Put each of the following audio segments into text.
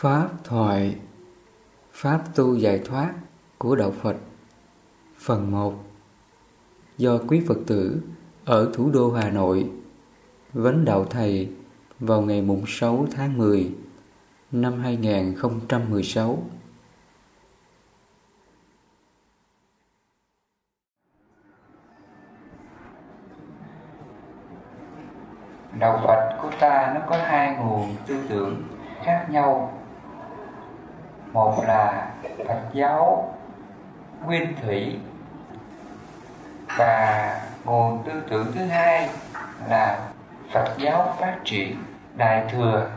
Pháp thoại Pháp tu giải thoát của Đạo Phật. Phần 1 Do quý Phật tử ở thủ đô Hà Nội Vấn đạo Thầy vào ngày mùng 6 tháng 10 năm 2016 Đạo Phật của ta nó có hai nguồn tư tưởng khác nhau một là Phật giáo nguyên thủy và nguồn tư tưởng thứ hai là Phật giáo phát triển đại thừa.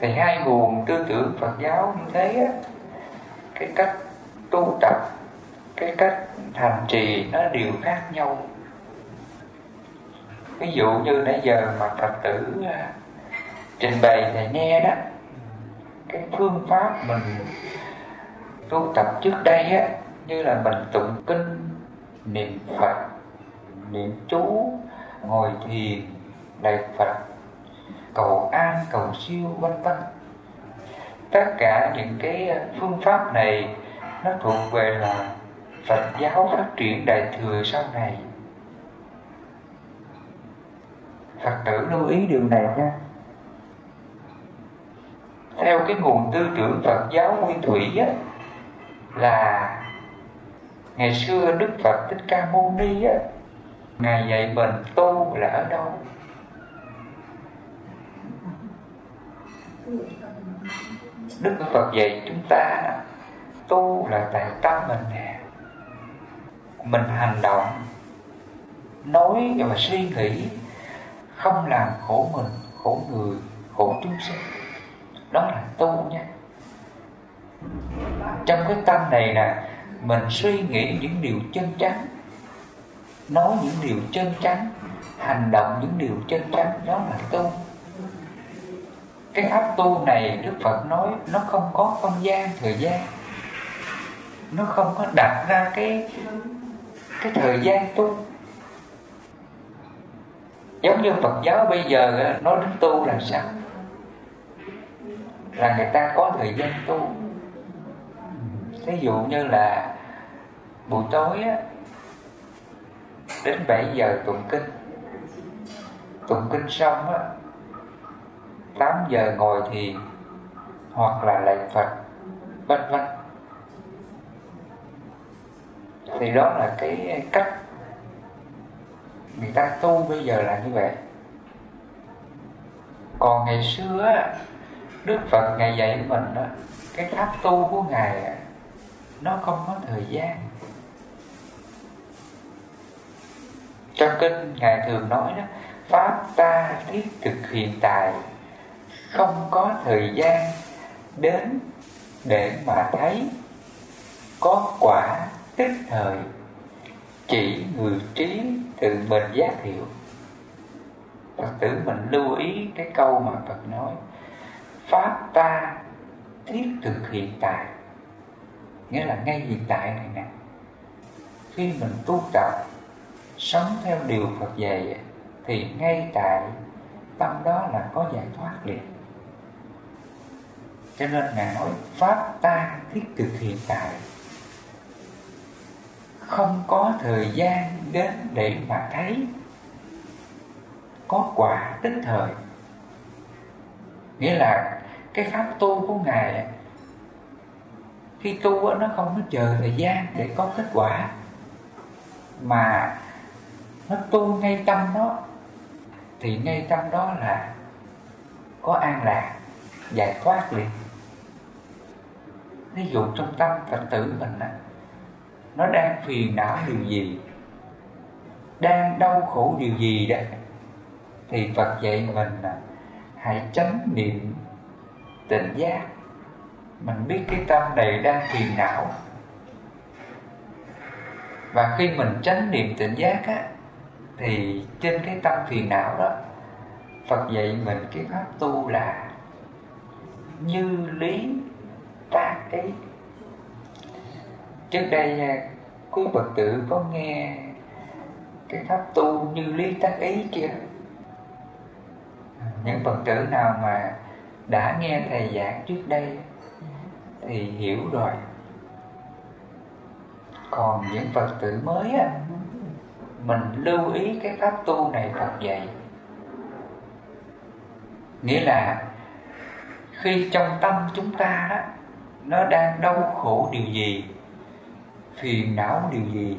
Thì hai nguồn tư tưởng Phật giáo như thế á, cái cách tu tập cái cách thành trì nó đều khác nhau. Ví dụ như nãy giờ mà Phật tử à, trình bày thầy nghe đó cái phương pháp mình tu tập trước đây á, như là mình tụng kinh, niệm phật, niệm chú, ngồi thiền lạy phật, cầu an, cầu siêu, vân vân. Tất cả những cái phương pháp này nó thuộc về là Phật giáo phát triển đại thừa sau này. Phật tử lưu ý điều này nha theo cái nguồn tư tưởng Phật giáo nguyên thủy á, là ngày xưa Đức Phật Thích Ca Mâu Ni á, ngài dạy mình tu là ở đâu? Đức Phật dạy chúng ta tu là tại tâm mình nè. Mình hành động nói và suy nghĩ không làm khổ mình khổ người khổ chúng sinh đó là tu nha. Trong cái tâm này nè, mình suy nghĩ những điều chân chánh, nói những điều chân chánh, hành động những điều chân chánh, đó là tu. Cái pháp tu này đức phật nói nó không có không gian thời gian. Nó không có đặt ra cái cái thời gian tu. Giống như phật giáo bây giờ nói đến tu là sao? Là người ta có thời gian tu. Ví dụ như là buổi tối á, đến 7 giờ tụng kinh. Tụng kinh xong á 8 giờ ngồi thì hoặc là lạy Phật, vân vân. Thì đó là cái cách người ta tu bây giờ là như vậy. Còn ngày xưa á Đức Phật ngày dạy mình đó, Cái pháp tu của Ngài Nó không có thời gian. Trong kinh Ngài thường nói đó, Pháp ta thiết thực hiện tại Không có thời gian Đến để mà thấy Có quả tức thời, Chỉ người trí tự mình giác hiểu. Phật tử mình lưu ý cái câu mà Phật nói pháp ta thiết thực hiện tại. Nghĩa là ngay hiện tại này nè. Khi mình tu tập, sống theo điều Phật dạy, thì ngay tại tâm đó là có giải thoát liền. Cho nên ngài nói, pháp ta thiết thực hiện tại. Không có thời gian đến để mà thấy. Có quả tức thời nghĩa là cái pháp tu của ngài khi tu nó không có chờ thời gian để có kết quả, mà nó tu ngay tâm đó, thì ngay tâm đó là có an lạc, giải thoát liền. Ví dụ trong tâm phật tử mình á, nó đang phiền não điều gì, đang đau khổ điều gì đó thì phật dạy mình là hãy chánh niệm tỉnh giác. Mình biết cái tâm này đang phiền não. Và khi mình chánh niệm tỉnh giác á, thì trên cái tâm phiền não đó, Phật dạy mình cái pháp tu là như lý tác ý trước đây à, quý Phật tử có nghe cái pháp tu như lý tác ý chưa? Những Phật tử nào mà đã nghe thầy giảng trước đây thì hiểu rồi. Còn những phật tử mới á, mình lưu ý cái pháp tu này Phật dạy. Nghĩa là khi trong tâm chúng ta đó, nó đang đau khổ điều gì, phiền não điều gì,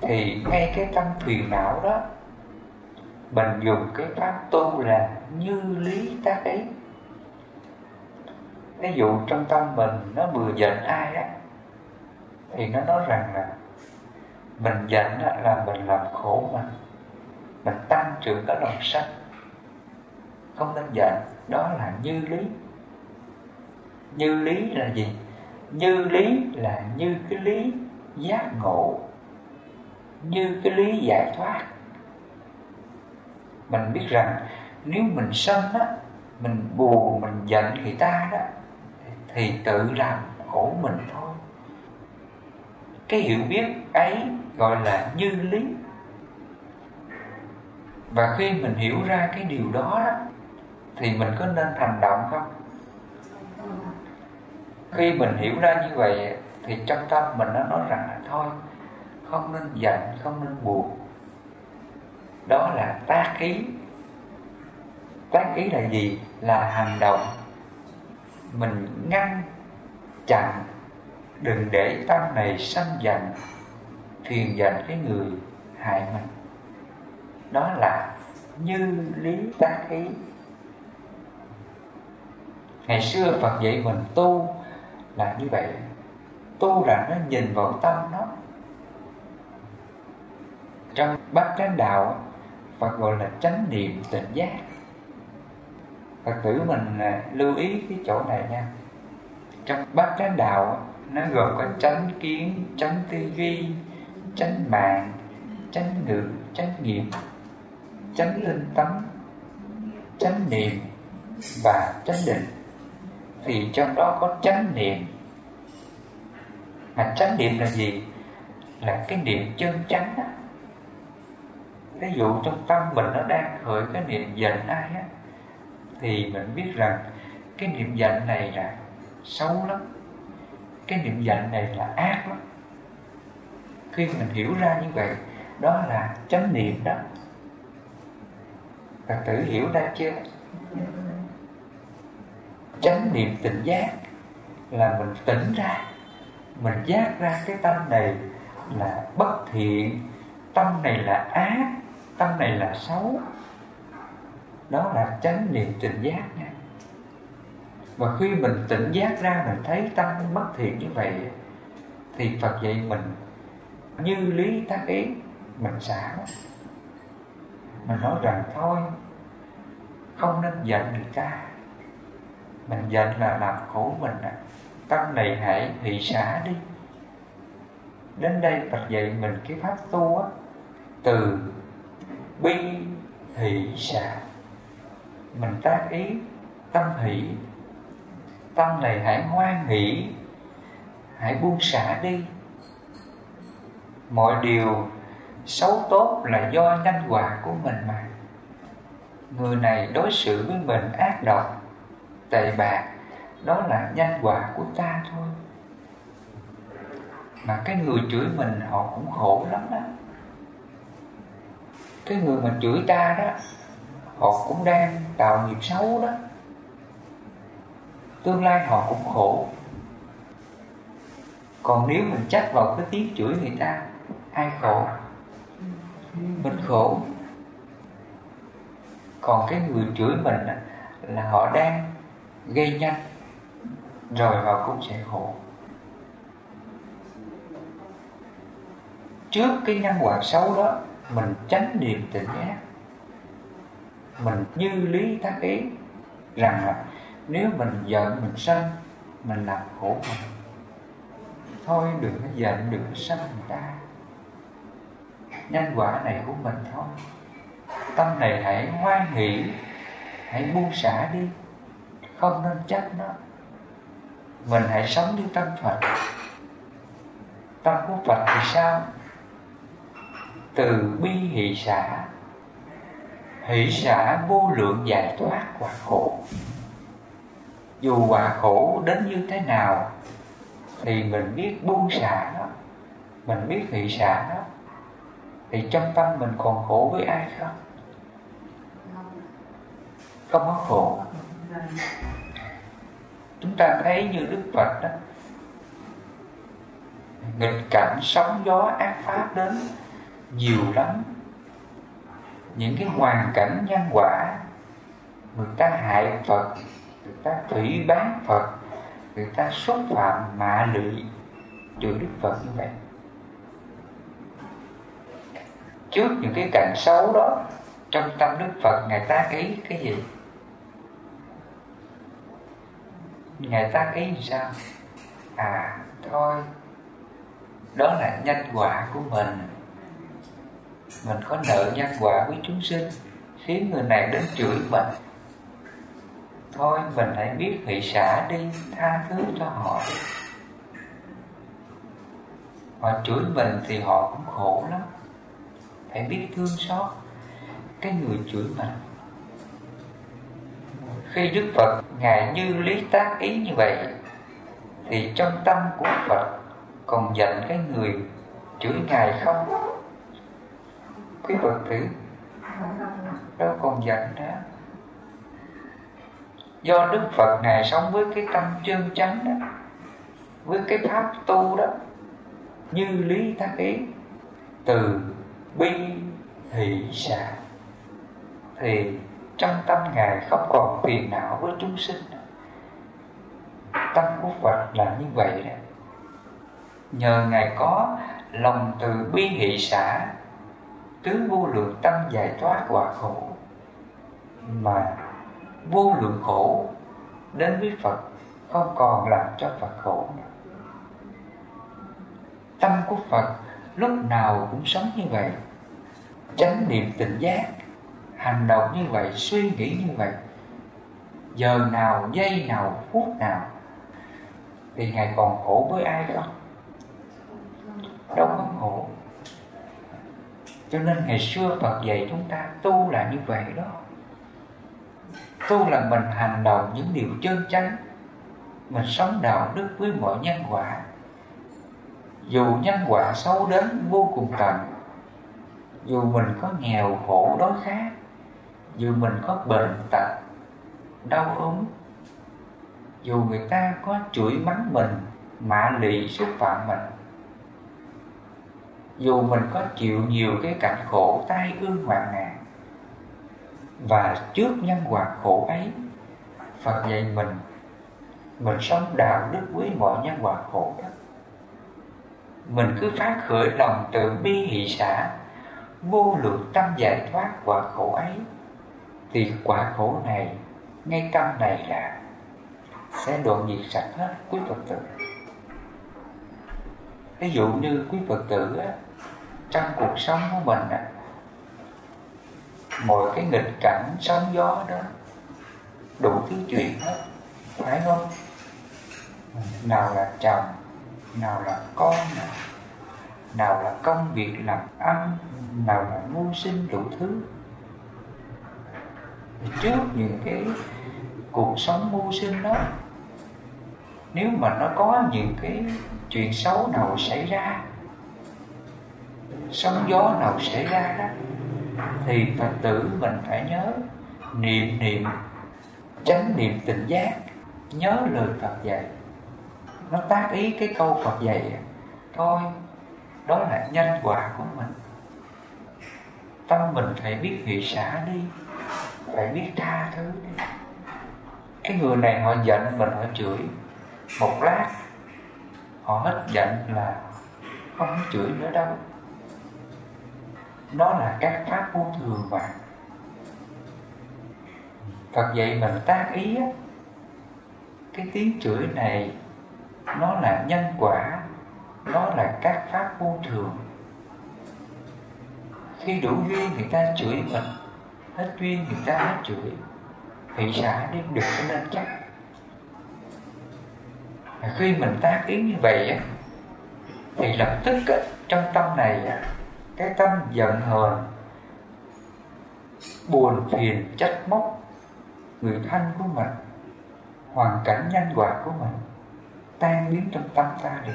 thì ngay cái tâm phiền não đó mình dùng cái pháp tu là như lý tác ấy ví dụ trong tâm mình nó vừa giận ai á, thì nó nói rằng là mình giận là mình làm khổ mình mình tăng trưởng cái lòng sân không nên giận, đó là như lý. Như lý là gì? Như lý là như cái lý giác ngộ, như cái lý giải thoát mình biết rằng nếu mình sân á mình buồn mình giận người ta đó thì tự làm khổ mình thôi. Cái hiểu biết ấy gọi là như lý. Và khi mình hiểu ra cái điều đó, đó thì mình có nên hành động không? Khi mình hiểu ra như vậy thì trong tâm mình nó nói rằng là thôi không nên giận không nên buồn đó là tác ý. Tác ý là gì? Là hành động. Mình ngăn chặn. Đừng để tâm này sanh giận phiền giận cái người hại mình. Đó là như lý tác ý. Ngày xưa phật dạy mình tu là như vậy. Tu là nó nhìn vào tâm nó. Trong bát chánh đạo phật gọi là chánh niệm tỉnh giác. Phật tử mình à, lưu ý cái chỗ này nha. Trong bát chánh đạo nó gồm có chánh kiến, chánh tư duy, chánh mạng, chánh ngữ, chánh nghiệp, chánh linh tánh chánh niệm và chánh định. Thì trong đó có chánh niệm. Mà chánh niệm là gì? Là cái niệm chân chánh á ví dụ trong tâm mình nó đang khởi cái niệm giận ai á, thì mình biết rằng cái niệm giận này là xấu lắm. Cái niệm giận này là ác lắm. Khi mình hiểu ra như vậy, đó là chánh niệm đó. Phật tử hiểu ra chưa? Chánh niệm tỉnh giác là mình tỉnh ra, mình giác ra cái tâm này là bất thiện, tâm này là ác tâm này là xấu. Đó là chánh niệm tỉnh giác nha. Và khi mình tỉnh giác ra, mình thấy tâm bất thiện như vậy, thì Phật dạy mình như lý tác ý, mình xả. Mình nói rằng, thôi, không nên giận người ta. Mình giận là làm khổ mình à. tâm này hãy hỷ xả đi. Đến đây Phật dạy mình cái pháp tu á, từ bi hỷ xả mình tác ý tâm hỷ. Tâm này hãy hoan hỷ, hãy buông xả đi. Mọi điều xấu tốt là do nhân quả của mình mà. Người này đối xử với mình ác độc, tệ bạc, đó là nhân quả của ta thôi. Mà cái người chửi mình họ cũng khổ lắm đó cái người mà chửi ta đó, họ cũng đang tạo nghiệp xấu đó. Tương lai họ cũng khổ. Còn nếu mình chắc vào cái tiếng chửi người ta, ai khổ? Mình khổ. Còn cái người chửi mình là họ đang gây nhanh, rồi họ cũng sẽ khổ. Trước cái nhân quả xấu đó mình tránh niệm tỉnh giác mình như lý tác ý rằng là nếu mình giận mình sân, mình làm khổ mình, thôi đừng có giận, đừng có sân người ta. Nhân quả này của mình thôi. Tâm này hãy hoan hỷ, hãy buông xả đi, không nên chấp nó. Mình hãy sống như tâm phật. Tâm của phật thì sao? Từ bi hỷ xả hỷ xả vô lượng giải thoát quả khổ. Dù quả khổ đến như thế nào, thì mình biết buông xả nó, mình biết hỷ xả nó, thì trong tâm mình còn khổ với ai không? Không có khổ. Chúng ta thấy như đức phật đó, nghịch cảnh sóng gió ác pháp đến nhiều lắm. Những cái hoàn cảnh nhân quả người ta hại phật, người ta thủy bán phật, người ta xúc phạm mạ lụy chửi đức phật như vậy. Trước những cái cảnh xấu đó, trong tâm đức phật ngài ta ý cái gì? Ngài ta ý như sao? À thôi, đó là nhân quả của mình mình có nợ nhân quả với chúng sinh, khiến người này đến chửi mình. Thôi, mình hãy biết hỷ xả đi, tha thứ cho họ. Họ chửi mình thì họ cũng khổ lắm. Phải biết thương xót cái người chửi mình. Khi đức phật, ngài như lý tác ý như vậy, thì trong tâm của phật còn giận cái người chửi ngài không? Cái phật tử đó còn giận đó. Do đức phật ngài sống với cái tâm chân chánh đó, với cái pháp tu đó, như lý tác ý, từ bi hỷ xả thì trong tâm ngài không còn phiền não với chúng sinh. Tâm của phật là như vậy đó. Nhờ ngài có lòng từ bi hỷ xả tứ vô lượng tâm giải thoát quả khổ mà vô lượng khổ đến với Phật không còn làm cho Phật khổ nữa. Tâm của Phật lúc nào cũng sống như vậy Chánh niệm tỉnh giác Hành động như vậy, suy nghĩ như vậy Giờ nào, giây nào, phút nào Thì Ngài còn khổ với ai không? Đâu có khổ cho nên ngày xưa Phật dạy chúng ta tu là như vậy đó. Tu là mình hành động những điều chân chánh. Mình sống đạo đức với mọi nhân quả. Dù nhân quả xấu đến vô cùng tận, dù mình có nghèo khổ đói khát, dù mình có bệnh tật, đau ốm, dù người ta có chửi mắng mình, mạ lị xúc phạm mình dù mình có chịu nhiều cái cảnh khổ tai ương hoạn nạn và trước nhân quả khổ ấy Phật dạy mình Mình sống đạo đức với mọi nhân quả khổ đó. Mình cứ phát khởi lòng từ bi hỷ xã Vô lượng tâm giải thoát quả khổ ấy Thì quả khổ này Ngay tâm này là Sẽ đoạn diệt sạch hết quý Phật tử. Ví dụ như quý Phật tử á, trong cuộc sống của mình á, mọi cái nghịch cảnh sóng gió đó đủ thứ chuyện hết phải không? Nào là chồng nào là con nào, nào là công việc làm ăn nào là mưu sinh đủ thứ. Trước những cái cuộc sống mưu sinh đó nếu mà nó có những cái chuyện xấu nào xảy ra sóng gió nào xảy ra đó? Thì phật tử mình phải nhớ niệm niệm, chánh niệm tỉnh giác, nhớ lời phật dạy. Nó tác ý cái câu phật dạy, thôi, đó là nhân quả của mình. Tâm mình phải biết hỷ xả đi, phải biết tha thứ đi. Cái người này họ giận mình, họ chửi. Một lát, họ hết giận là không chửi nữa đâu nó là các pháp vô thường mà. Phật dạy mình tác ý á, Cái tiếng chửi này Nó là nhân quả Nó là các pháp vô thường. Khi đủ duyên người ta chửi mình Hết duyên người ta hết chửi Thị xã đi được cái nên chắc. Khi mình tác ý như vậy á Thì lập tức á, trong tâm này á, cái tâm giận hờn, buồn phiền trách móc người thân của mình, hoàn cảnh nhân quả của mình tan biến trong tâm ta đi.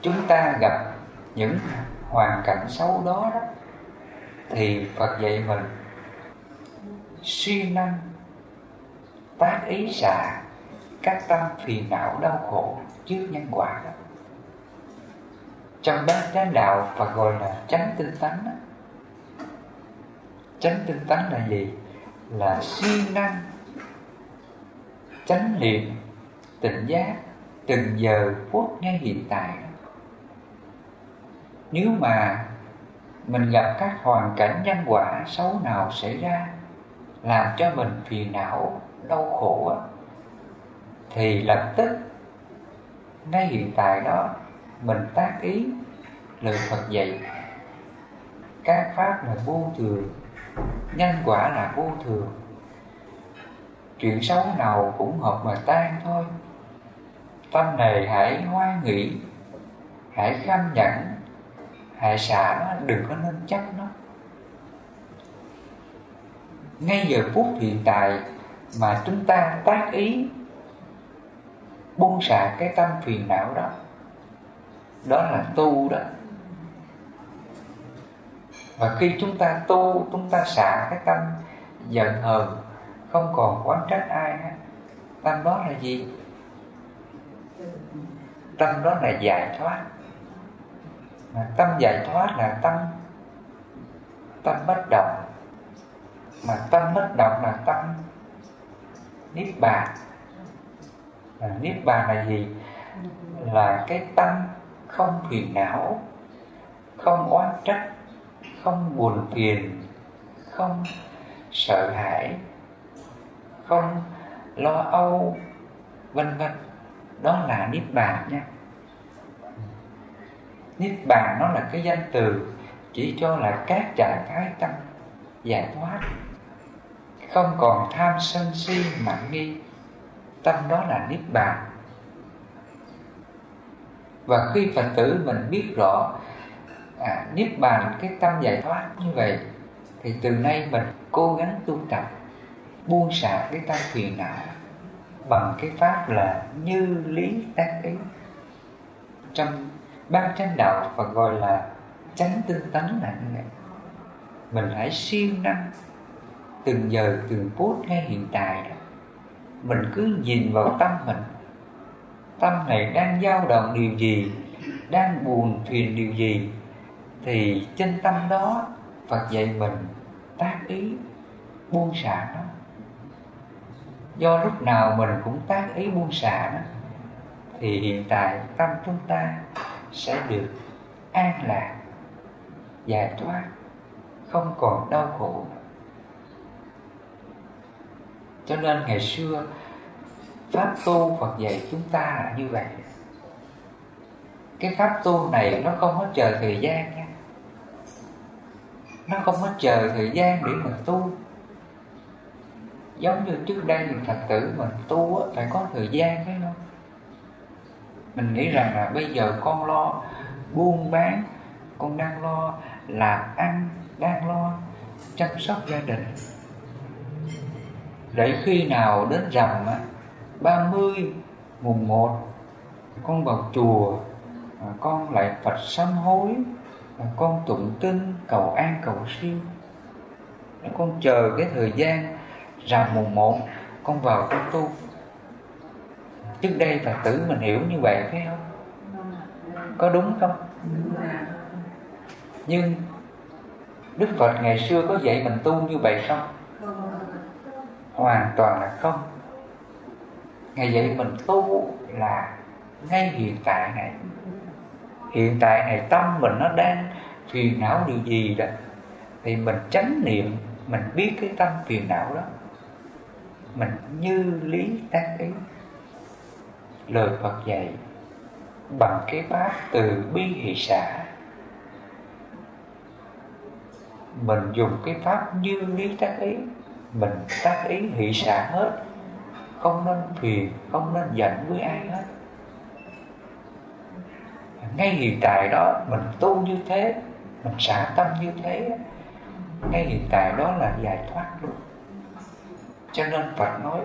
Chúng ta gặp những hoàn cảnh xấu đó đó, thì Phật dạy mình suy năng, tác ý xả các tâm phiền não đau khổ trước nhân quả đó trong bát chánh đạo Phật gọi là chánh tinh tấn đó. chánh tinh tấn là gì là siêng năng, chánh niệm, tỉnh giác, từng giờ, phút, ngay hiện tại nếu mà mình gặp các hoàn cảnh nhân quả xấu nào xảy ra, làm cho mình phiền não, đau khổ thì lập tức, ngay hiện tại đó mình tác ý lời Phật dạy các pháp là vô thường nhân quả là vô thường. Chuyện xấu nào cũng hợp mà tan thôi. Tâm này hãy hoan nghĩ hãy khâm nhẫn, hãy xả nó đừng có nên chấp nó. Ngay giờ phút hiện tại mà chúng ta tác ý buông xả cái tâm phiền não đó đó là tu đó. Và khi chúng ta tu chúng ta xả cái tâm giận hờn không còn quán trách ai hết tâm đó là gì? Tâm đó là giải thoát. Mà tâm giải thoát là tâm tâm bất động. Mà tâm bất động là tâm niết bàn. À, niết bàn là gì? Là cái tâm không phiền não, không oán trách, không buồn phiền, không sợ hãi, không lo âu, vân vân. Đó là niết bàn nha. Niết bàn nó là cái danh từ chỉ cho là các trạng thái tâm giải thoát, không còn tham sân si mạng nghi. Tâm đó là niết bàn và khi phật tử mình biết rõ à, niết bàn cái tâm giải thoát như vậy thì từ nay mình cố gắng tu tập buông xả cái tâm phiền não bằng cái pháp là như lý tác ý. Trong ban chánh đạo và gọi là chánh tinh tấn là như vậy. Mình hãy siêng năng từng giờ từng phút ngay hiện tại đó. Mình cứ nhìn vào tâm mình tâm này đang dao động điều gì, đang buồn phiền điều gì, thì trên tâm đó Phật dạy mình tác ý buông xả nó. Do lúc nào mình cũng tác ý buông xả nó, thì hiện tại tâm chúng ta sẽ được an lạc, giải thoát, không còn đau khổ. Cho nên ngày xưa pháp tu Phật dạy chúng ta là như vậy. Cái pháp tu này nó không có chờ thời gian nha. Nó không có chờ thời gian để mình tu. Giống như trước đây thì thật tử mình tu phải có thời gian đấy không? Mình nghĩ rằng là bây giờ con lo buôn bán, con đang lo làm ăn, đang lo chăm sóc gia đình. Để khi nào đến rằm á ba mươi mùng một con vào chùa con lại Phật sám hối con tụng kinh cầu an cầu siêu. Con chờ cái thời gian rằm mùng một con vào con tu. Trước đây phật tử mình hiểu như vậy phải không? Có đúng không? Nhưng đức phật ngày xưa có dạy mình tu như vậy không? Hoàn toàn là không ngày dạy mình tu là ngay hiện tại này. Hiện tại này tâm mình nó đang phiền não điều gì đó, thì mình chánh niệm, mình biết cái tâm phiền não đó. Mình như lý tác ý. Lời Phật dạy bằng cái pháp từ bi hỷ xã mình dùng cái pháp như lý tác ý, mình tác ý hỷ xã hết không nên phiền không nên giận với ai hết. Ngay hiện tại đó, mình tu như thế, mình xả tâm như thế, ngay hiện tại đó là giải thoát luôn. Cho nên Phật nói,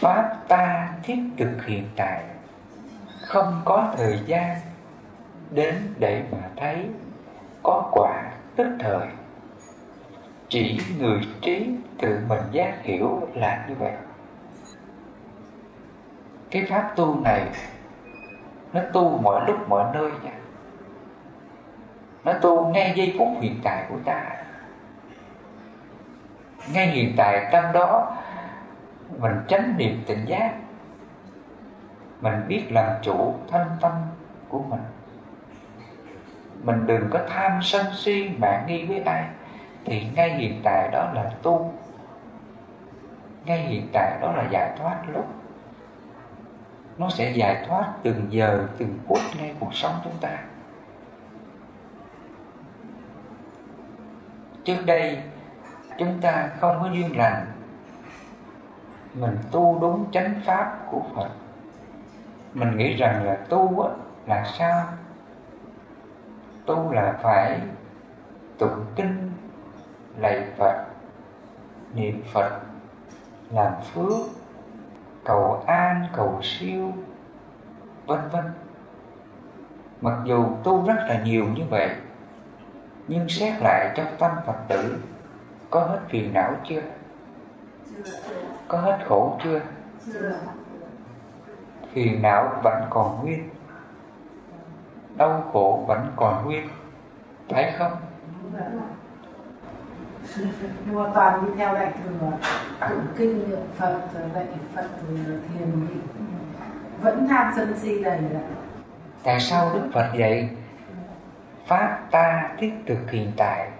Pháp ta thiết thực hiện tại, Không có thời gian Đến để mà thấy, Có quả tức thời. Chỉ người trí tự mình giác hiểu là như vậy. Cái pháp tu này, Nó tu mọi lúc mọi nơi nha. Nó tu ngay giây phút hiện tại của ta. Ngay hiện tại trong đó, mình chánh niệm tỉnh giác. Mình biết làm chủ thân tâm của mình. Mình đừng có tham sân si mạng nghi với ai. Thì ngay hiện tại đó là tu. Ngay hiện tại đó là giải thoát lúc nó sẽ giải thoát từng giờ từng phút ngay cuộc sống chúng ta. Trước đây chúng ta không có duyên lành. Mình tu đúng chánh pháp của Phật. Mình nghĩ rằng là tu á, là sao? Tu là phải tụng kinh lạy Phật niệm Phật làm phước cầu an, cầu siêu, vân vân mặc dù tu rất là nhiều như vậy, nhưng xét lại trong tâm Phật tử, có hết phiền não chưa có hết khổ chưa? Phiền não vẫn còn nguyên, Đau khổ vẫn còn nguyên, Phải không? Mua toàn đi theo đại thừa Tụng kinh, niệm Phật, rồi dạy Phật, rồi thiền Vẫn tham sân si đầy lại Tại sao Đức Phật dạy, Pháp ta thiết thực hiện tại,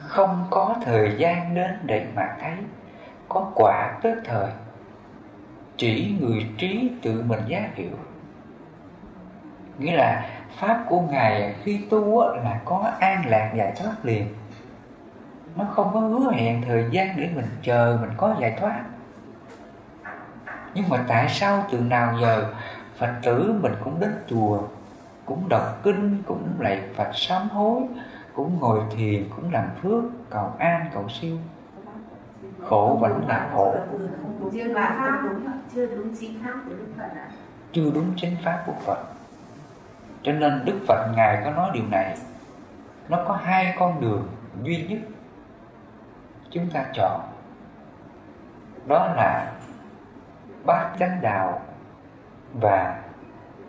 Không có thời gian đến để mà thấy, có quả tức thời, chỉ người trí tự mình giác hiểu. Nghĩa là pháp của ngài khi tu là có an lạc giải thoát liền nó không có hứa hẹn thời gian để mình chờ mình có giải thoát. Nhưng mà tại sao từ nào giờ phật tử mình cũng đến chùa cũng đọc kinh cũng lạy phật sám hối cũng ngồi thiền cũng làm phước cầu an cầu siêu? Khổ vẫn là khổ. Chưa đúng chính pháp của đức phật ạ. Chưa đúng chính pháp của phật. Cho nên đức phật ngài có nói điều này. Nó có hai con đường duy nhất chúng ta chọn. Đó là bát chánh đạo và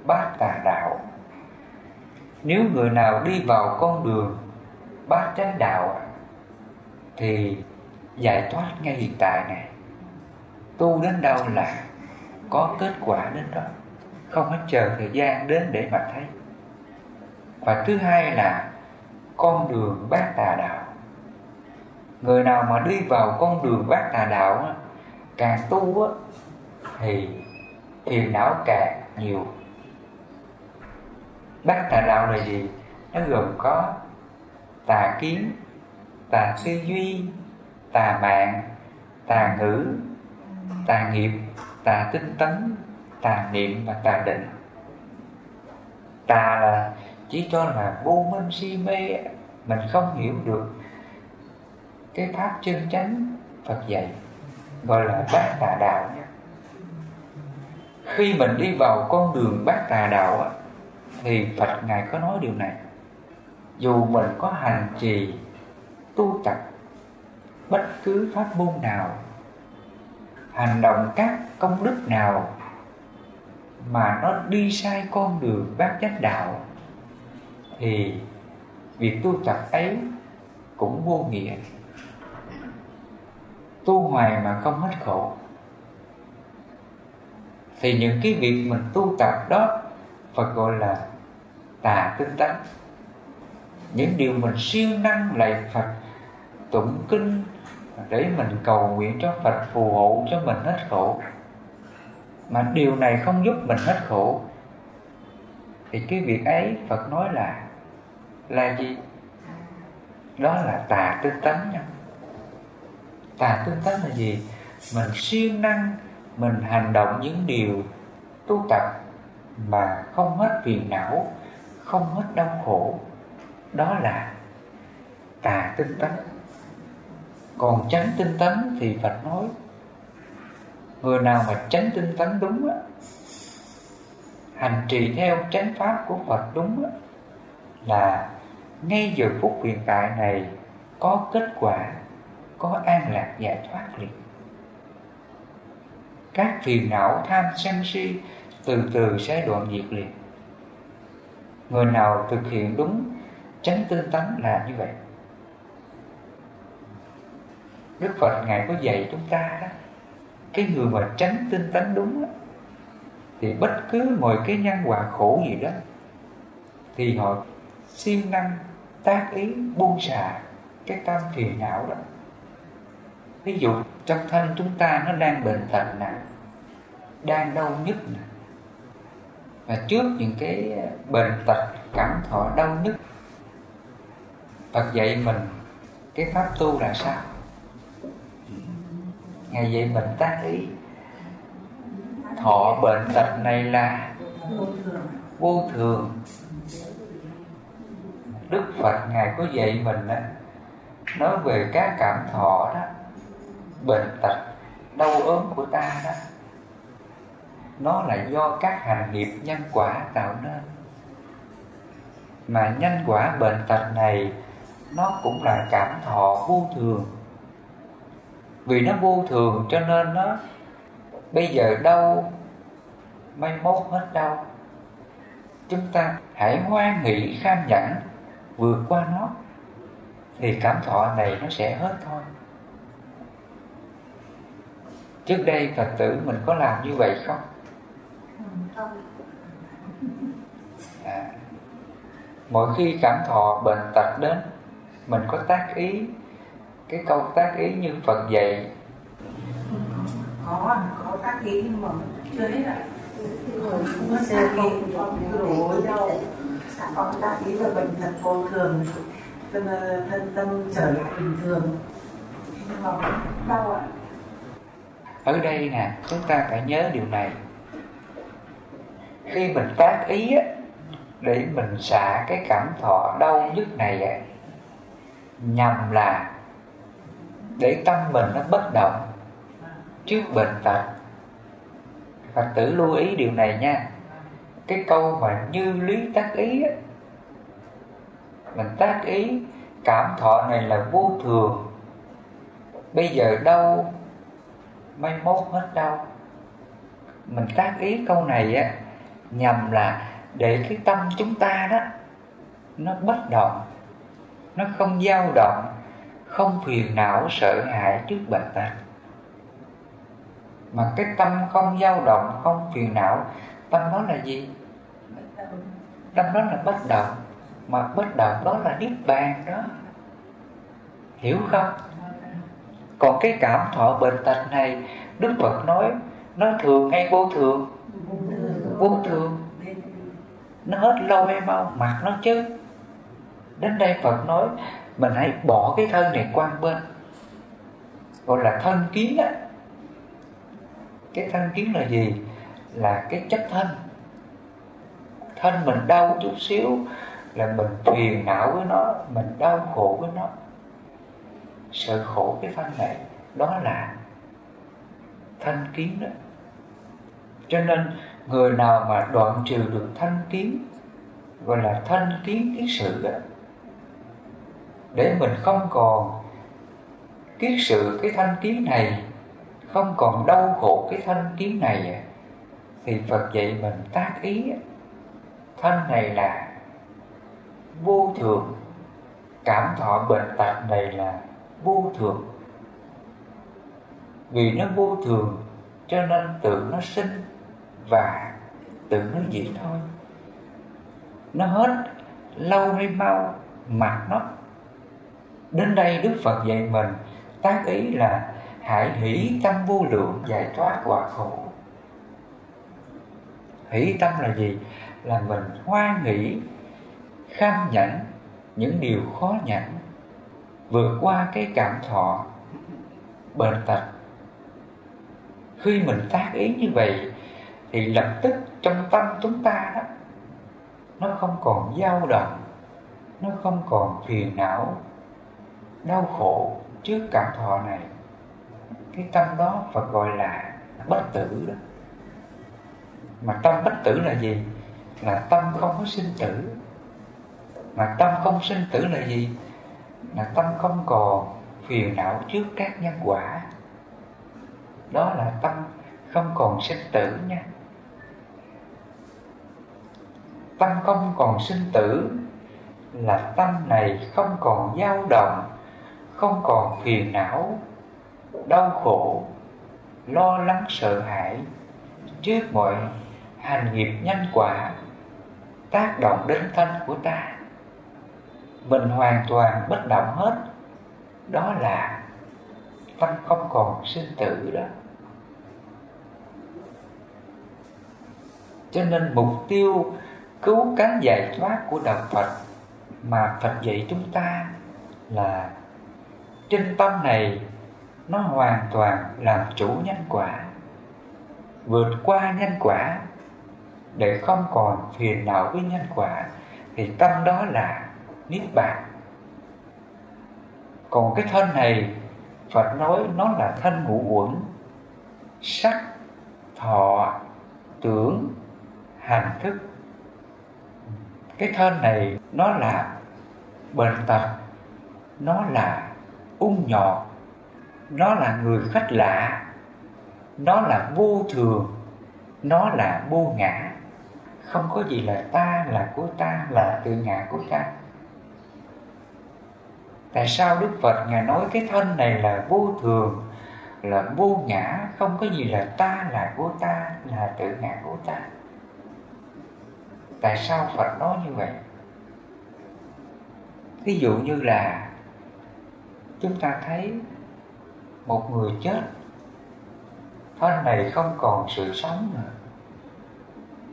bát tà đạo. Nếu người nào đi vào con đường bát chánh đạo thì giải thoát ngay hiện tại này. Tu đến đâu là có kết quả đến đó. Không phải chờ thời gian đến để mà thấy. Và thứ hai là con đường bát tà đạo người nào mà đi vào con đường bát tà đạo càng tu thì phiền não càng nhiều. Bát tà đạo là gì? Nó gồm có tà kiến, tà tư duy, tà mạng, tà ngữ, tà nghiệp, tà tinh tấn, tà niệm và tà định. Tà là chỉ cho là vô minh si mê mình không hiểu được cái pháp chân chánh Phật dạy, gọi là bát tà đạo. Khi mình đi vào con đường bát tà đạo thì Phật ngài có nói điều này. Dù mình có hành trì, tu tập bất cứ pháp môn nào, hành động các công đức nào mà nó đi sai con đường bát chánh đạo, thì việc tu tập ấy cũng vô nghĩa tu hoài mà không hết khổ. Thì những cái việc mình tu tập đó Phật gọi là tà tinh tấn. Những điều mình siêu năng lạy Phật, tụng kinh để mình cầu nguyện cho Phật phù hộ cho mình hết khổ. Mà điều này không giúp mình hết khổ. Thì cái việc ấy Phật nói là là gì? Đó là tà tinh tấn nha tà tinh tấn là gì? Mình siêng năng, mình hành động những điều tu tập mà không hết phiền não, không hết đau khổ. Đó là tà tinh tấn. Còn tránh tinh tấn thì Phật nói, người nào mà tránh tinh tấn đúng á, hành trì theo chánh pháp của Phật đúng á, là ngay giờ phút hiện tại này có kết quả có an lạc giải thoát liền. Các phiền não tham sân si từ từ sẽ đoạn diệt liền. Người nào thực hiện đúng chánh tinh tấn là như vậy. Đức phật ngài có dạy chúng ta đó cái người mà tránh tinh tấn đúng đó, thì bất cứ mọi cái nhân quả khổ gì đó thì họ siêng năng tác ý buông xả cái tâm phiền não đó ví dụ trong thân chúng ta nó đang bệnh tật nè đang đau nhức nè. Và trước những cái bệnh tật cảm thọ đau nhức Phật dạy mình cái pháp tu là sao? Ngày dạy mình tác ý Thọ bệnh tật này là vô thường. Đức Phật Ngài có dạy mình đó, Nói về các cảm thọ đó. Bệnh tật, Đau ốm của ta đó. Nó là do các hành nghiệp nhân quả tạo nên. Mà nhân quả bệnh tật này, Nó cũng là cảm thọ vô thường. Vì nó vô thường cho nên nó, Bây giờ đau, Mai mốt hết đau. Chúng ta hãy hoan nghị kham nhẫn vượt qua nó, thì cảm thọ này nó sẽ hết thôi trước đây phật tử mình có làm như vậy không? À, mỗi khi cảm thọ bệnh tật đến mình có tác ý cái câu tác ý như phật dạy. Có có tác ý nhưng mà chưa hết ạ. Không có tác ý đổ đâu. Có tác ý là bệnh thật vô thường thân thân tâm trở lại bình thường. Nhưng mà đau ạ ở đây nè chúng ta phải nhớ điều này. Khi mình tác ý á, để mình xả cái cảm thọ đau nhức này á, nhằm là để tâm mình nó bất động trước bệnh tật. Phật tử lưu ý điều này nha. Cái câu mà như lý tác ý á, mình tác ý cảm thọ này là vô thường. Bây giờ đâu mai mốt hết đau, mình tác ý câu này á nhằm là để cái tâm chúng ta đó nó bất động nó không dao động không phiền não sợ hãi trước bệnh tật. Mà cái tâm không dao động không phiền não tâm đó là gì? Tâm đó là bất động. Mà bất động đó là niết bàn đó. Hiểu không? Còn cái cảm thọ bệnh tật này, đức phật nói, nó thường hay vô thường? Vô thường. Nó hết lâu hay mau mặc nó chứ. Đến đây phật nói, mình hãy bỏ cái thân này qua bên. Gọi là thân kiến á. Cái thân kiến là gì? Là cái chất thân. Thân mình đau chút xíu, là mình phiền não với nó, mình đau khổ với nó sợ khổ cái thân này, đó là thanh kiến đó. Cho nên, người nào mà đoạn trừ được thanh kiến, gọi là thanh kiến kiến sự đó, để mình không còn kiến sự cái thanh kiến này, không còn đau khổ cái thanh kiến này thì Phật dạy mình tác ý thân này là vô thường, cảm thọ bệnh tật này là vô thường. Vì nó vô thường, cho nên tự nó sinh và tự nó diệt thôi. Nó hết lâu hay mau mà nó. Đến đây đức phật dạy mình, tác ý là hãy hỷ tâm vô lượng giải thoát quả khổ. Hỷ tâm là gì? Là mình hoan hỷ, kham nhẫn những điều khó nhẫn vượt qua cái cảm thọ bệnh tật. Khi mình tác ý như vậy thì lập tức trong tâm chúng ta đó, nó không còn dao động, nó không còn phiền não, đau khổ trước cảm thọ này. Cái tâm đó Phật gọi là bất tử đó. Mà tâm bất tử là gì? Là tâm không có sinh tử. Mà tâm không sinh tử là gì? Là tâm không còn phiền não trước các nhân quả. Đó là tâm không còn sinh tử nha. Tâm không còn sinh tử là tâm này không còn dao động, không còn phiền não, đau khổ, lo lắng, sợ hãi trước mọi hành nghiệp nhân quả tác động đến thân của ta mình hoàn toàn bất động hết. Đó là tâm không còn sinh tử đó. Cho nên mục tiêu cứu cánh giải thoát của đạo Phật mà Phật dạy chúng ta là trên tâm này nó hoàn toàn làm chủ nhân quả, vượt qua nhân quả. Để không còn phiền não với nhân quả, thì tâm đó là niết bàn. Còn cái thân này, Phật nói nó là thân ngũ uẩn, sắc, thọ, tưởng, hành thức. Cái thân này nó là bệnh tật, nó là ung nhọt, nó là người khách lạ, nó là vô thường, nó là vô ngã. Không có gì là ta là của ta, là tự ngã của ta tại sao đức phật ngài nói cái thân này là vô thường, là vô ngã, không có gì là ta là của ta, là tự ngã của ta? Tại sao phật nói như vậy? Ví dụ như là chúng ta thấy một người chết, thân này không còn sự sống nữa.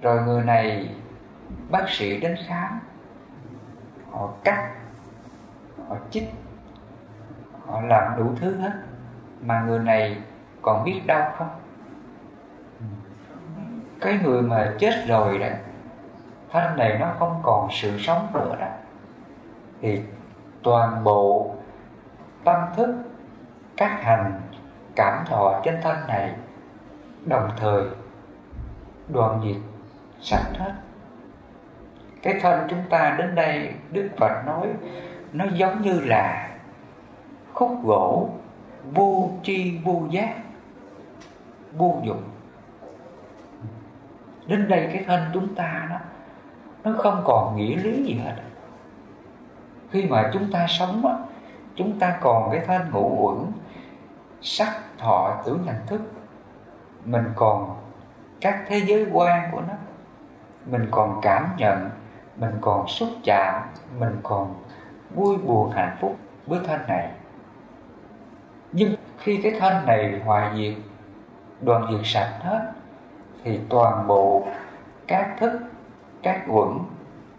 Rồi người này, bác sĩ đến khám, họ cắt họ chích. Họ làm đủ thứ hết mà người này còn biết đau không? Cái người mà chết rồi đó thân này nó không còn sự sống nữa đó. Thì toàn bộ tâm thức, các hành, cảm thọ trên thân này đồng thời đoàn diệt sạch hết. Cái thân chúng ta đến đây, đức phật nói nó giống như là khúc gỗ vô tri vô giác, vô dụng. Đến đây cái thân chúng ta đó, nó không còn nghĩa lý gì hết. Khi mà chúng ta sống á, chúng ta còn cái thân ngũ uẩn, sắc, thọ, tưởng, nhận thức. Mình còn các thế giới quan của nó. Mình còn cảm nhận, mình còn xúc chạm, mình còn vui buồn hạnh phúc với thân này. Nhưng khi cái thân này hoại diệt, đoàn diệt sạch hết, thì toàn bộ các thức, các uẩn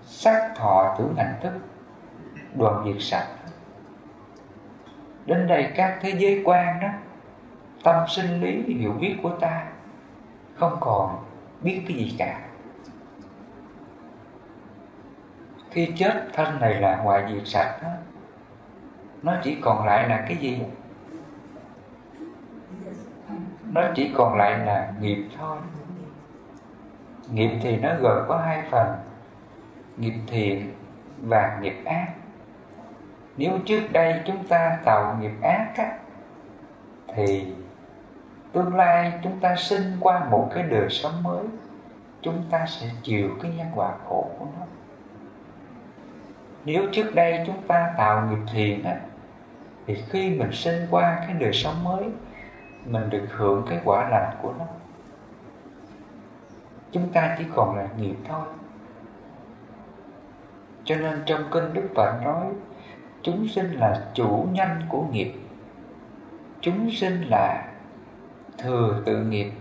sắc thọ tưởng hành thức đoàn diệt sạch. Đến đây các thế giới quan đó, tâm sinh lý hiểu biết của ta không còn biết cái gì cả. Khi chết thân này là hoại diệt sạch đó, nó chỉ còn lại là cái gì? Nó chỉ còn lại là nghiệp thôi. Nghiệp thì nó gồm có hai phần nghiệp thiện và nghiệp ác. Nếu trước đây chúng ta tạo nghiệp ác á, thì tương lai chúng ta sinh qua một cái đời sống mới chúng ta sẽ chịu cái nhân quả khổ của nó nếu trước đây chúng ta tạo nghiệp thiện á, thì khi mình sinh qua cái đời sống mới mình được hưởng cái quả lành của nó. Chúng ta chỉ còn là nghiệp thôi. Cho nên trong kinh đức phật nói chúng sinh là chủ nhân của nghiệp. Chúng sinh là thừa tự nghiệp.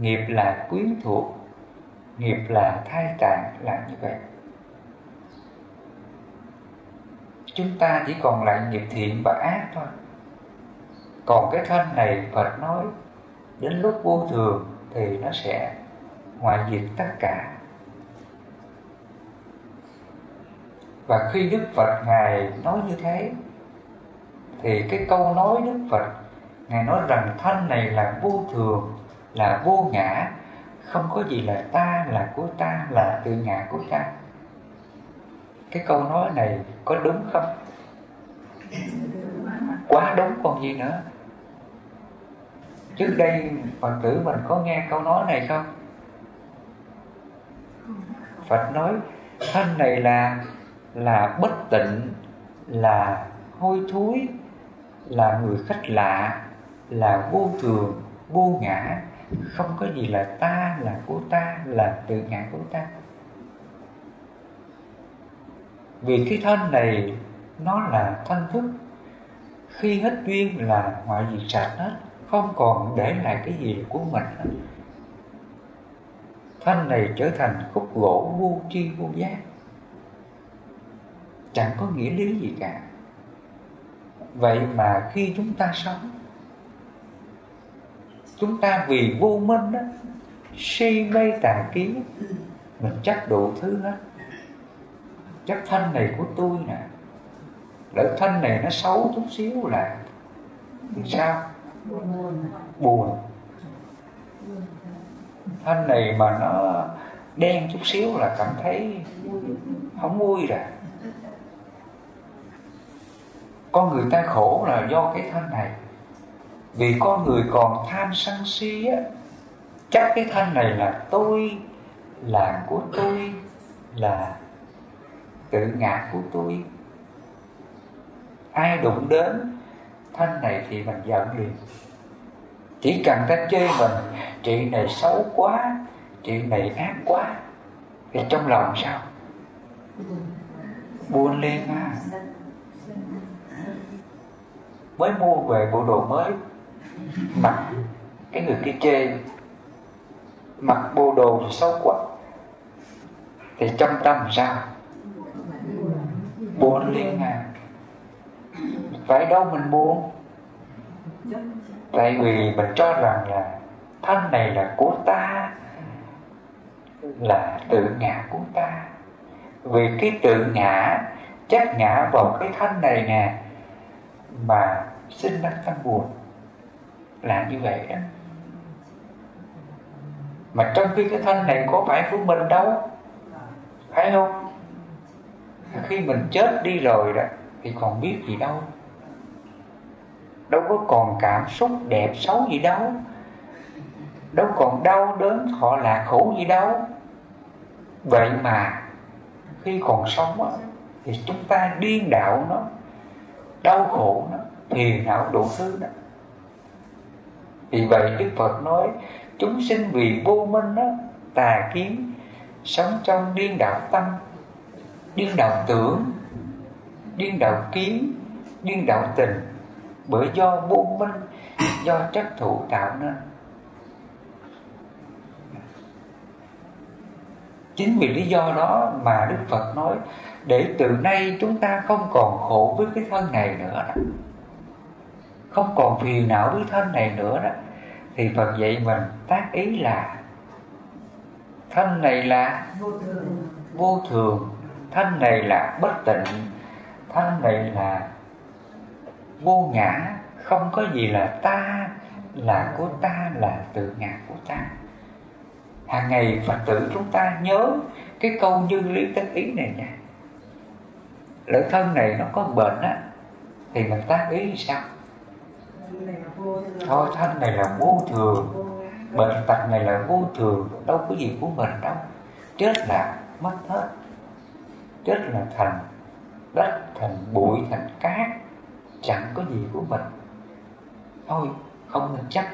Nghiệp là quyến thuộc nghiệp là thai tạng là như vậy. Chúng ta chỉ còn lại nghiệp thiện và ác thôi. Còn cái thân này Phật nói, đến lúc vô thường thì nó sẽ ngoại diệt tất cả. Và khi Đức Phật ngài nói như thế, thì cái câu nói Đức Phật, ngài nói rằng thân này là vô thường, là vô ngã, không có gì là ta, là của ta, là tự ngã của ta cái câu nói này có đúng không? Quá đúng còn gì nữa. Trước đây phật tử mình có nghe câu nói này không? Phật nói thân này là là bất tịnh, là hôi thối, là người khách lạ, là vô thường, vô ngã. Không có gì là ta là của ta, là tự ngã của ta vì cái thân này nó là thân thức. Khi hết duyên là mọi việc sạch hết, không còn để lại cái gì của mình hết. Thân này trở thành khúc gỗ vô tri vô giác. Chẳng có nghĩa lý gì cả. Vậy mà khi chúng ta sống, chúng ta vì vô minh đó, si mê tà kiến, mình chắc đủ thứ hết chắc thân này của tôi nè. Lỡ thân này nó xấu chút xíu là thì sao? Buồn. Thân này mà nó đen chút xíu là cảm thấy không vui rồi. Con người ta khổ là do cái thân này. Vì con người còn tham sân si á, chắc cái thân này là tôi là của tôi là tự ngã của tôi ai đụng đến thân này thì mình giận liền. Chỉ cần ta chê mình, chị này xấu quá, chị này ác quá, thì trong lòng sao? Buồn lên à mới mua về bộ đồ mới, mặc cái người kia chê, mặc bộ đồ xấu quá, thì trong tâm sao? Buồn liền à tại đâu mình buồn tại vì mình cho rằng là thân này là của ta, là tự ngã của ta. Vì cái tự ngã, chắc ngã vào cái thân này nè, mà sinh ra tâm buồn. Là như vậy đó. Mà trong khi cái thân này có phải của mình đâu, phải không? Khi mình chết đi rồi đó thì còn biết gì đâu. Đâu có còn cảm xúc đẹp xấu gì đâu. Đâu còn đau đớn thọ lạc khổ gì đâu. Vậy mà khi còn sống á, thì chúng ta điên đạo nó đau khổ nó phiền não đủ thứ đó. Vì vậy đức phật nói chúng sinh vì vô minh đó tà kiến sống trong điên đạo tâm điên đạo tưởng, điên đạo kiến, điên đạo tình. Bởi do vô minh, do trách thủ tạo nên. Chính vì lý do đó mà đức phật nói, để từ nay chúng ta không còn khổ với cái thân này nữa đó. không còn phiền não với thân này nữa đó. Thì phật dạy mình tác ý là, thân này là vô thường thân này là bất tịnh thân này là vô ngã, không có gì là ta, là của ta, là tự ngã của ta. Hàng ngày phật tử chúng ta nhớ cái câu như lý tất ý này nha. Lỡ thân này nó có bệnh á, thì mình tác ý sao? Thôi, thân này là vô thường, bệnh tật này là vô thường, đâu có gì của mình đâu. Chết là mất hết chết là thành đất thành bụi thành cát chẳng có gì của mình. Thôi không nên chắc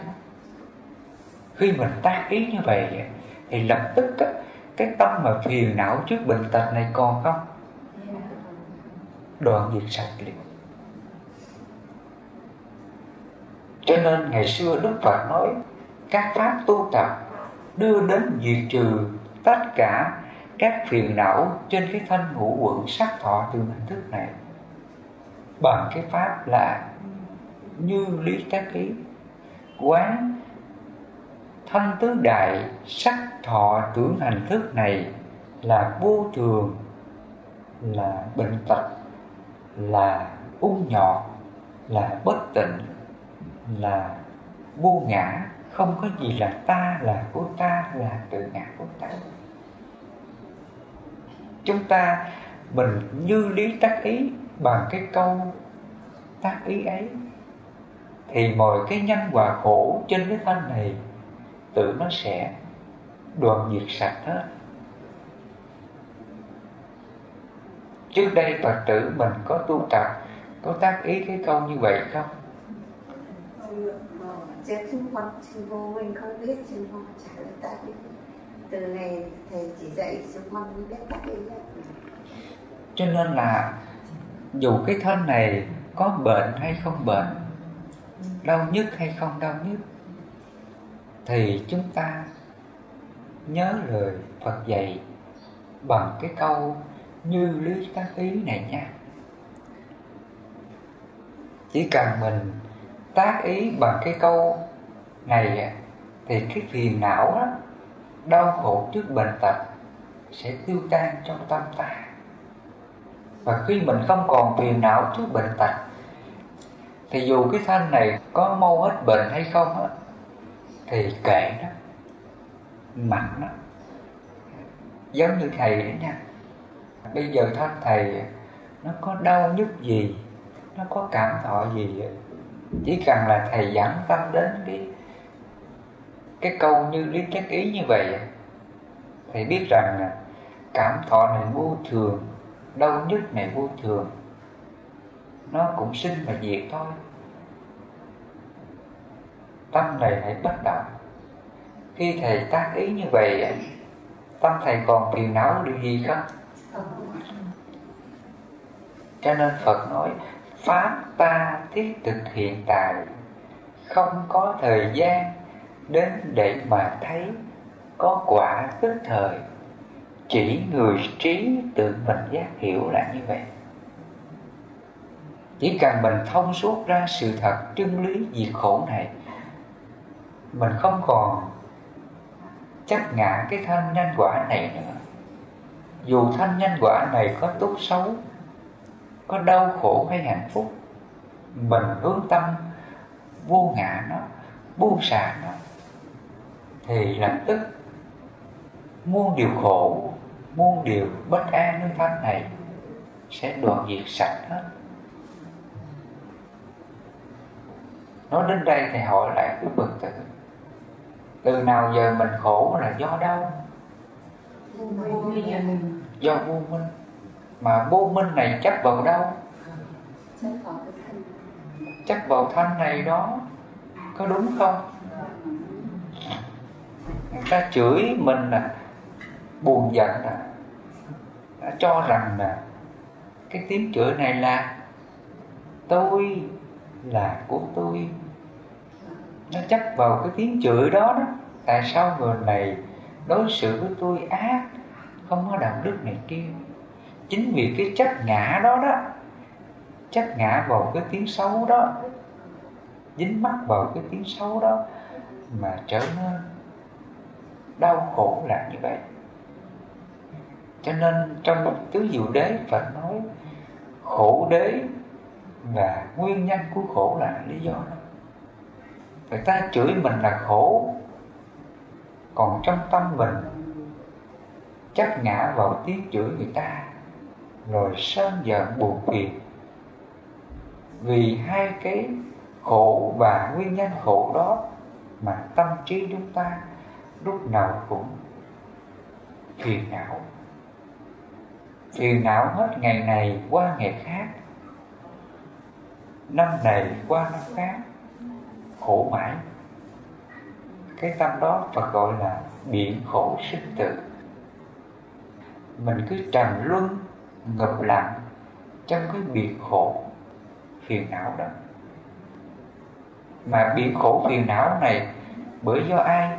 khi mình tác ý như vậy thì lập tức á, cái tâm mà phiền não trước bệnh tật này còn không? Đoạn diệt sạch liền. Cho nên ngày xưa đức phật nói các pháp tu tập đưa đến diệt trừ tất cả các phiền não trên cái thân ngũ quẩn sắc thọ từ hình thức này. Bằng cái pháp là như lý tác ý. Quán thân tứ đại sắc thọ tưởng hành thức này là vô thường, là bệnh tật, là u nhọt, là bất tịnh, là vô ngã, không có gì là ta, là của ta, là tự ngã của ta chúng ta mình như lý tác ý bằng cái câu tác ý ấy, thì mọi cái nhân quả khổ trên cái thân này, tự nó sẽ đoạn diệt sạch hết. Trước đây phật tử mình có tu tập, có tác ý cái câu như vậy không? Chúng con vô mình không biết trả lời tác ý từ ngày thầy chỉ dạy chúng con mới biết cách ý cho nên là dù cái thân này có bệnh hay không bệnh đau nhức hay không đau nhức thì chúng ta nhớ lời Phật dạy bằng cái câu như lý tác ý này nha. Chỉ cần mình tác ý bằng cái câu này thì cái phiền não đó, đau khổ trước bệnh tật sẽ tiêu tan trong tâm ta. Và khi mình không còn phiền não trước bệnh tật, thì dù cái thân này có mau hết bệnh hay không á, thì kệ đó mặn đó giống như thầy đấy nha. Bây giờ thân thầy, nó có đau nhức gì, nó có cảm thọ gì, chỉ cần là thầy dẫn tâm đến cái cái câu như lý thuyết ý như vậy thì biết rằng là cảm thọ này vô thường, đau nhức này vô thường, nó cũng sinh và diệt thôi. Tâm này hãy bất động. Khi thầy tác ý như vậy tâm thầy còn phiền não điều gì không? Cho nên phật nói, pháp ta thiết thực hiện tại, không có thời gian đến để mà thấy có quả tức thời. Chỉ người trí tự mình giác hiểu là như vậy. Chỉ cần mình thông suốt ra sự thật chân lý diệt khổ này, mình không còn chấp ngã cái thân nhân quả này nữa. Dù thân nhân quả này có tốt xấu, có đau khổ hay hạnh phúc, mình hướng tâm vô ngã nó, buông xả nó thì lập tức muôn điều khổ muôn điều bất an nơi pháp này sẽ đoạn diệt sạch hết. Nói đến đây thì hỏi lại quý phật tử, từ nào giờ mình khổ là do đâu? Do vô minh. Mà vô minh này chấp vào đâu? Chấp vào thanh này đó, có đúng không? Ta chửi mình là buồn giận là đã cho rằng là cái tiếng chửi này là tôi, là của tôi. Nó chấp vào cái tiếng chửi đó đó. Tại sao người này đối xử với tôi ác, không có đạo đức này kia? Chính vì cái chấp ngã đó đó chấp ngã vào cái tiếng xấu đó, dính mắc vào cái tiếng xấu đó mà trở nên đau khổ là như vậy. Cho nên trong tứ diệu đế Phật nói khổ đế và nguyên nhân của khổ là lý do đó. Người ta chửi mình là khổ, còn trong tâm mình chấp ngã vào tiếng chửi người ta, rồi sơn giận buồn phiền. Vì hai cái khổ và nguyên nhân khổ đó mà tâm trí chúng ta lúc nào cũng phiền não. Phiền não hết ngày này qua ngày khác. Năm này qua năm khác. Khổ mãi. Cái tâm đó Phật gọi là biển khổ sinh tử. Mình cứ trầm luân, ngập lặng trong cái biển khổ, phiền não đó. Mà biển khổ, phiền não này, bởi do ai?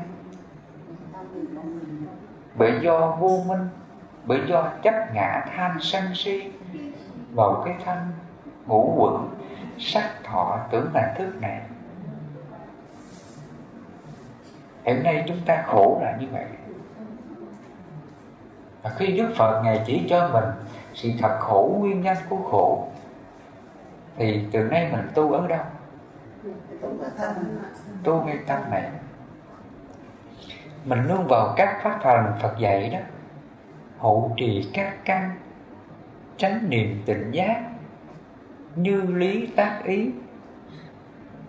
Bởi do vô minh bởi do chấp ngã tham sân si vào cái thân ngũ quẩn sắc thọ tưởng hành thức này. Hiện nay chúng ta khổ là như vậy. Và khi Đức Phật Ngài chỉ cho mình sự thật khổ nguyên nhân của khổ thì từ nay mình tu ở đâu? Tu ngay tâm này mình luôn vào các pháp hành Phật dạy đó. Hộ trì các căn tránh niềm tỉnh giác, như lý tác ý.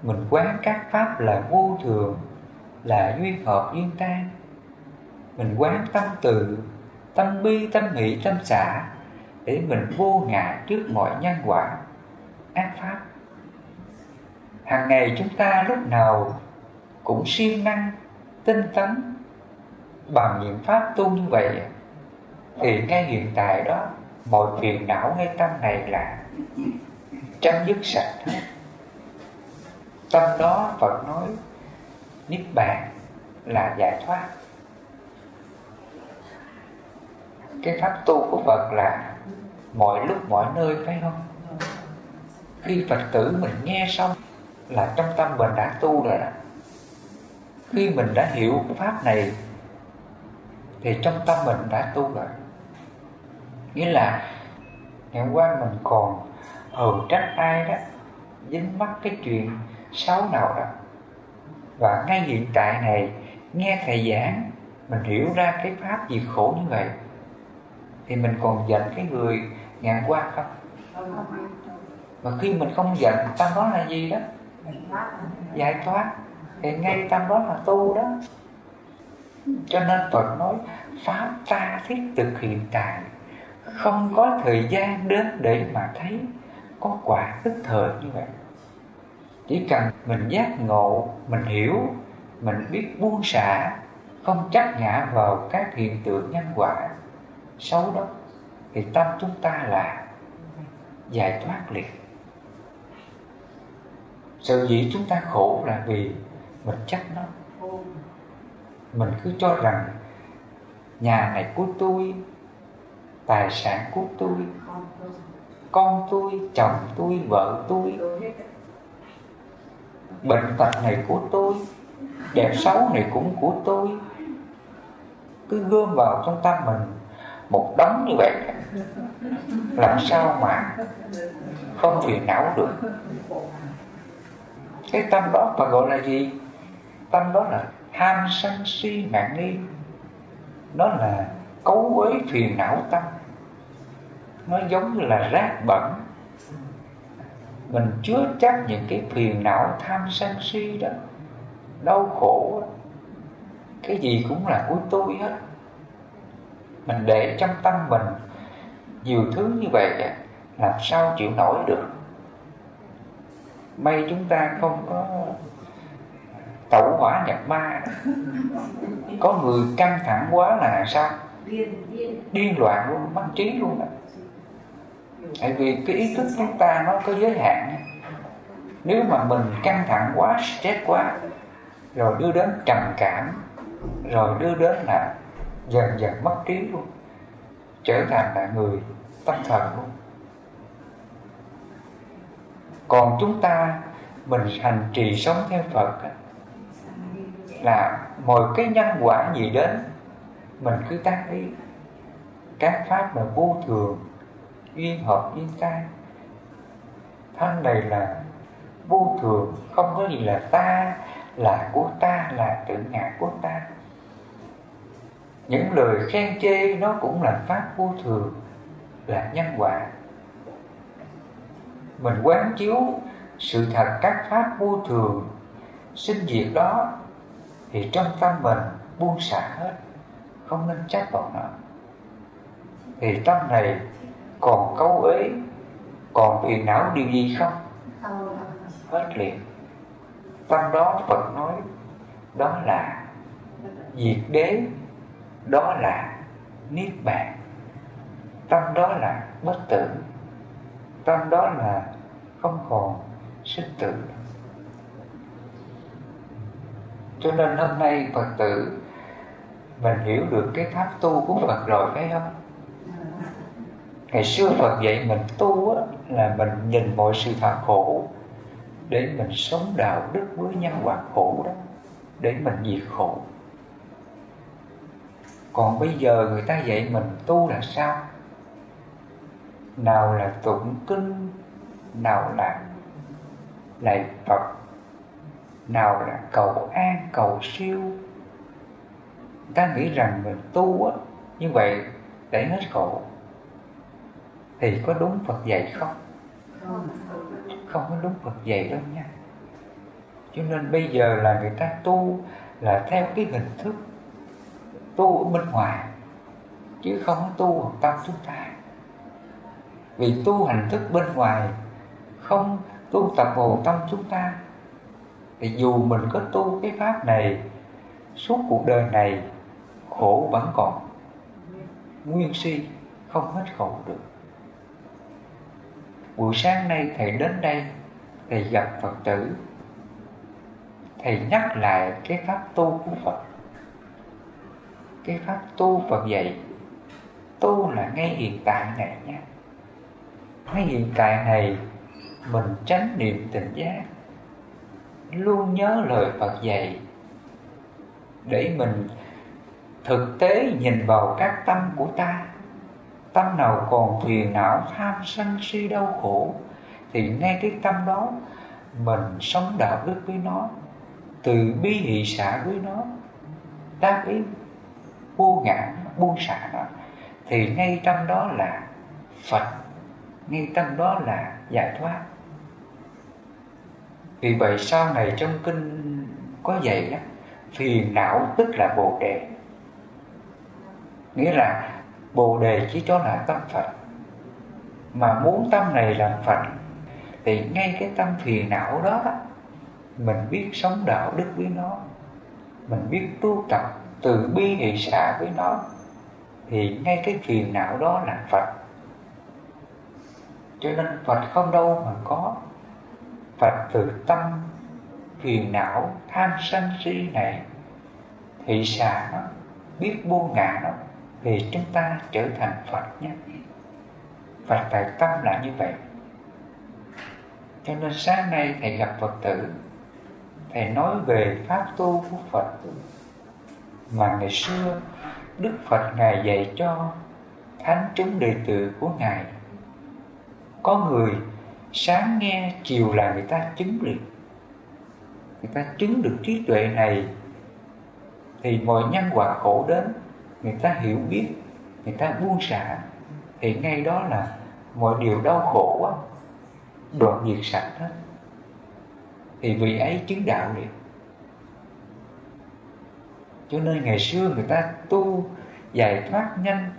Mình quán các pháp là vô thường, là duyên hợp duyên tan. Mình quán tâm từ, tâm bi, tâm hỷ tâm xả, để mình vô ngại trước mọi nhân quả, ác pháp. Hàng ngày chúng ta lúc nào cũng siêng năng, tinh tấn bằng những pháp tu như vậy, thì ngay hiện tại đó, mọi phiền não ngay tâm này là chấm dứt sạch hết. Tâm đó Phật nói, niết bàn là giải thoát. Cái pháp tu của Phật là mọi lúc mọi nơi, phải không? Khi Phật tử mình nghe xong là trong tâm mình đã tu rồi đó. Khi mình đã hiểu pháp này thì trong tâm mình đã tu rồi nghĩa là ngày qua mình còn hờn trách ai đó, dính mắc cái chuyện xấu nào đó. Và ngay hiện tại này, nghe thầy giảng, mình hiểu ra cái pháp gì khổ như vậy, thì mình còn giận cái người ngàn qua không? Mà khi mình không giận, tâm đó là gì đó? Giải thoát. Thì ngay tâm đó là tu đó cho nên Phật nói Pháp ta thiết thực hiện tại, Không có thời gian đến để mà thấy Có quả tức thời như vậy. Chỉ cần mình giác ngộ, Mình hiểu, Mình biết buông xả, Không chấp ngã vào các hiện tượng nhân quả Xấu đó, Thì tâm chúng ta là Giải thoát liền. Sự dĩ chúng ta khổ là vì Mình chấp nó mình cứ cho rằng nhà này của tôi, tài sản của tôi, con tôi, chồng tôi, vợ tôi, bệnh tật này của tôi, đẹp xấu này cũng của tôi. Cứ gom vào trong tâm mình một đống như vậy, làm sao mà không phiền não được. Cái tâm đó mà gọi là gì? Tâm đó là ham sân si mạng nghi. Nó là cấu uế phiền não tâm. Nó giống như là rác bẩn. Mình chứa chấp những cái phiền não tham sân si đó. Đau khổ đó. cái gì cũng là của tôi hết. Mình để trong tâm mình nhiều thứ như vậy làm sao chịu nổi được? May chúng ta không có tẩu hỏa nhập ma. Có người căng thẳng quá là sao? Điên loạn luôn mất trí luôn đó. tại vì cái ý thức chúng ta nó có giới hạn. Nếu mà mình căng thẳng quá, stress quá, rồi đưa đến trầm cảm, rồi đưa đến là dần dần mất trí luôn, trở thành là người tâm thần luôn. Còn chúng ta, mình hành trì sống theo Phật là mọi cái nhân quả gì đến, mình cứ tác ý. Các pháp là vô thường, duyên hợp, duyên sai. Thân này là vô thường, không có gì là ta, là của ta, là tự ngã của ta. Những lời khen chê nó cũng là pháp vô thường, là nhân quả. Mình quán chiếu sự thật các pháp vô thường, sinh diệt đó thì trong tâm mình buông xả hết, không nên chấp vào nó. Thì tâm này còn câu ấy còn phiền não điều gì không hết liền. Tâm đó Phật nói, đó là diệt đế, đó là niết bàn. Tâm đó là bất tử, tâm đó là không còn sinh tử. Cho nên hôm nay Phật tử mình hiểu được cái pháp tu của Phật rồi phải không? Ngày xưa Phật dạy mình tu á, là mình nhìn mọi sự thật khổ để mình sống đạo đức với nhân quả khổ đó để mình diệt khổ. Còn bây giờ người ta dạy mình tu là sao? Nào là tụng kinh nào là lạy Phật nào là cầu an, cầu siêu. Ta nghĩ rằng mình tu á, như vậy để hết khổ, thì có đúng Phật dạy không? Không có đúng Phật dạy đâu nha. Cho nên bây giờ là người ta tu là theo cái hình thức tu ở bên ngoài, chứ không tu ở tâm chúng ta. Vì tu hành thức bên ngoài, không tu tập hồn tâm chúng ta thì dù mình có tu cái pháp này, suốt cuộc đời này, khổ vẫn còn. Nguyên si không hết khổ được. Buổi sáng nay thầy đến đây, thầy gặp phật tử. Thầy nhắc lại cái pháp tu của phật. Cái pháp tu phật dạy, tu là ngay hiện tại này nha. Ngay hiện tại này, mình tránh niệm tỉnh giác luôn nhớ lời phật dạy. Để mình thực tế nhìn vào các tâm của ta, tâm nào còn phiền não, tham sân si, đau khổ, thì ngay cái tâm đó mình sống đạo đức với nó, từ bi hỷ xã với nó, đáp ý vô ngã, buông xả đó thì ngay trong đó là phật, ngay trong đó là giải thoát vì vậy sau này trong kinh có dạy đó, phiền não tức là bồ đề. Nghĩa là bồ đề chỉ cho là tâm phật. Mà muốn tâm này làm phật, thì ngay cái tâm phiền não đó, mình biết sống đạo đức với nó, mình biết tu tập từ bi hỷ xả với nó, thì ngay cái phiền não đó là phật. Cho nên phật không đâu mà có phật từ tâm phiền não tham sân si này thị xả nó biết buông ngã nó, thì chúng ta trở thành Phật nhé. Phật tại tâm là như vậy. Cho nên sáng nay Thầy gặp Phật tử, Thầy nói về Pháp tu của Phật. Mà ngày xưa, Đức Phật Ngài dạy cho Thánh chúng đệ tử của Ngài, Có người sáng nghe chiều là người ta chứng liền Người ta chứng được trí tuệ này, Thì mọi nhân quả khổ đến, người ta hiểu biết, người ta buông xả. Thì ngay đó là mọi điều đau khổ quá, đoạn diệt sạch hết. Thì vị ấy chứng đạo liền. Cho nên ngày xưa người ta tu giải thoát nhanh,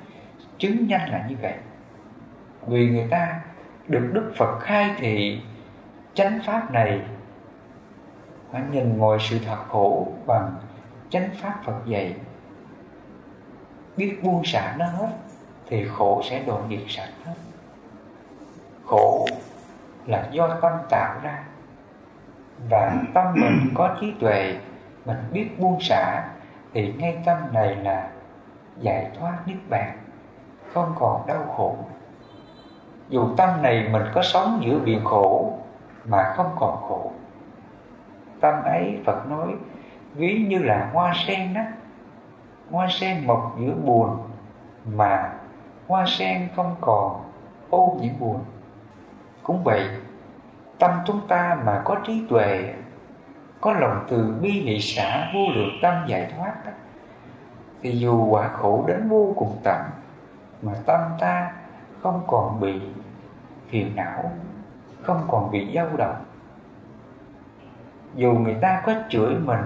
chứng nhanh là như vậy. Vì người ta được đức phật khai thị, chánh pháp này họ nhìn mọi sự thật khổ bằng chánh pháp phật dạy. Biết buông xả nó hết, thì khổ sẽ đoạn diệt sạch hết. Khổ là do tâm tạo ra. Và tâm mình có trí tuệ, mình biết buông xả thì ngay tâm này là giải thoát niết bàn, không còn đau khổ dù tâm này mình có sống giữa biển khổ mà không còn khổ. Tâm ấy Phật nói ví như là hoa sen đó. Hoa sen mọc giữa buồn mà hoa sen không còn ô nhiễm buồn. Cũng vậy tâm chúng ta mà có trí tuệ có lòng từ bi hỷ xã vô lượng tâm giải thoát đó, thì dù quả khổ đến vô cùng tận mà tâm ta không còn bị phiền não, không còn bị dao động. Dù người ta có chửi mình,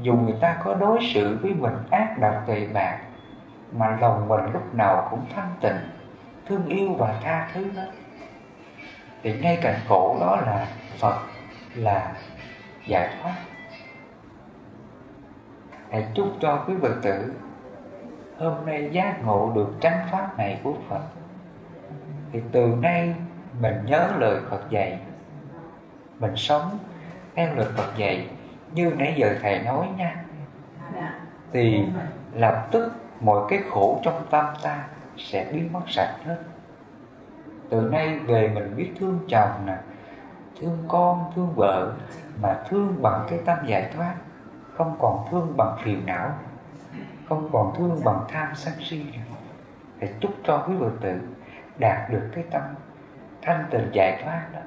dù người ta có đối xử với mình ác độc tệ bạc, mà lòng mình lúc nào cũng thanh tịnh, thương yêu và tha thứ đó thì ngay cạnh khổ đó là phật, là giải thoát. Hãy chúc cho quý phật tử hôm nay giác ngộ được chánh pháp này của phật thì từ nay mình nhớ lời phật dạy. Mình sống theo lời phật dạy như nãy giờ thầy nói nha. Thì lập tức mọi cái khổ trong tâm ta sẽ biến mất sạch hết. Từ nay về mình biết thương chồng nè, thương con, thương vợ, mà thương bằng cái tâm giải thoát, không còn thương bằng phiền não, không còn thương bằng tham sân si nữa. Thì chúc cho quý Phật tử đạt được cái tâm thanh tịnh giải thoát đó.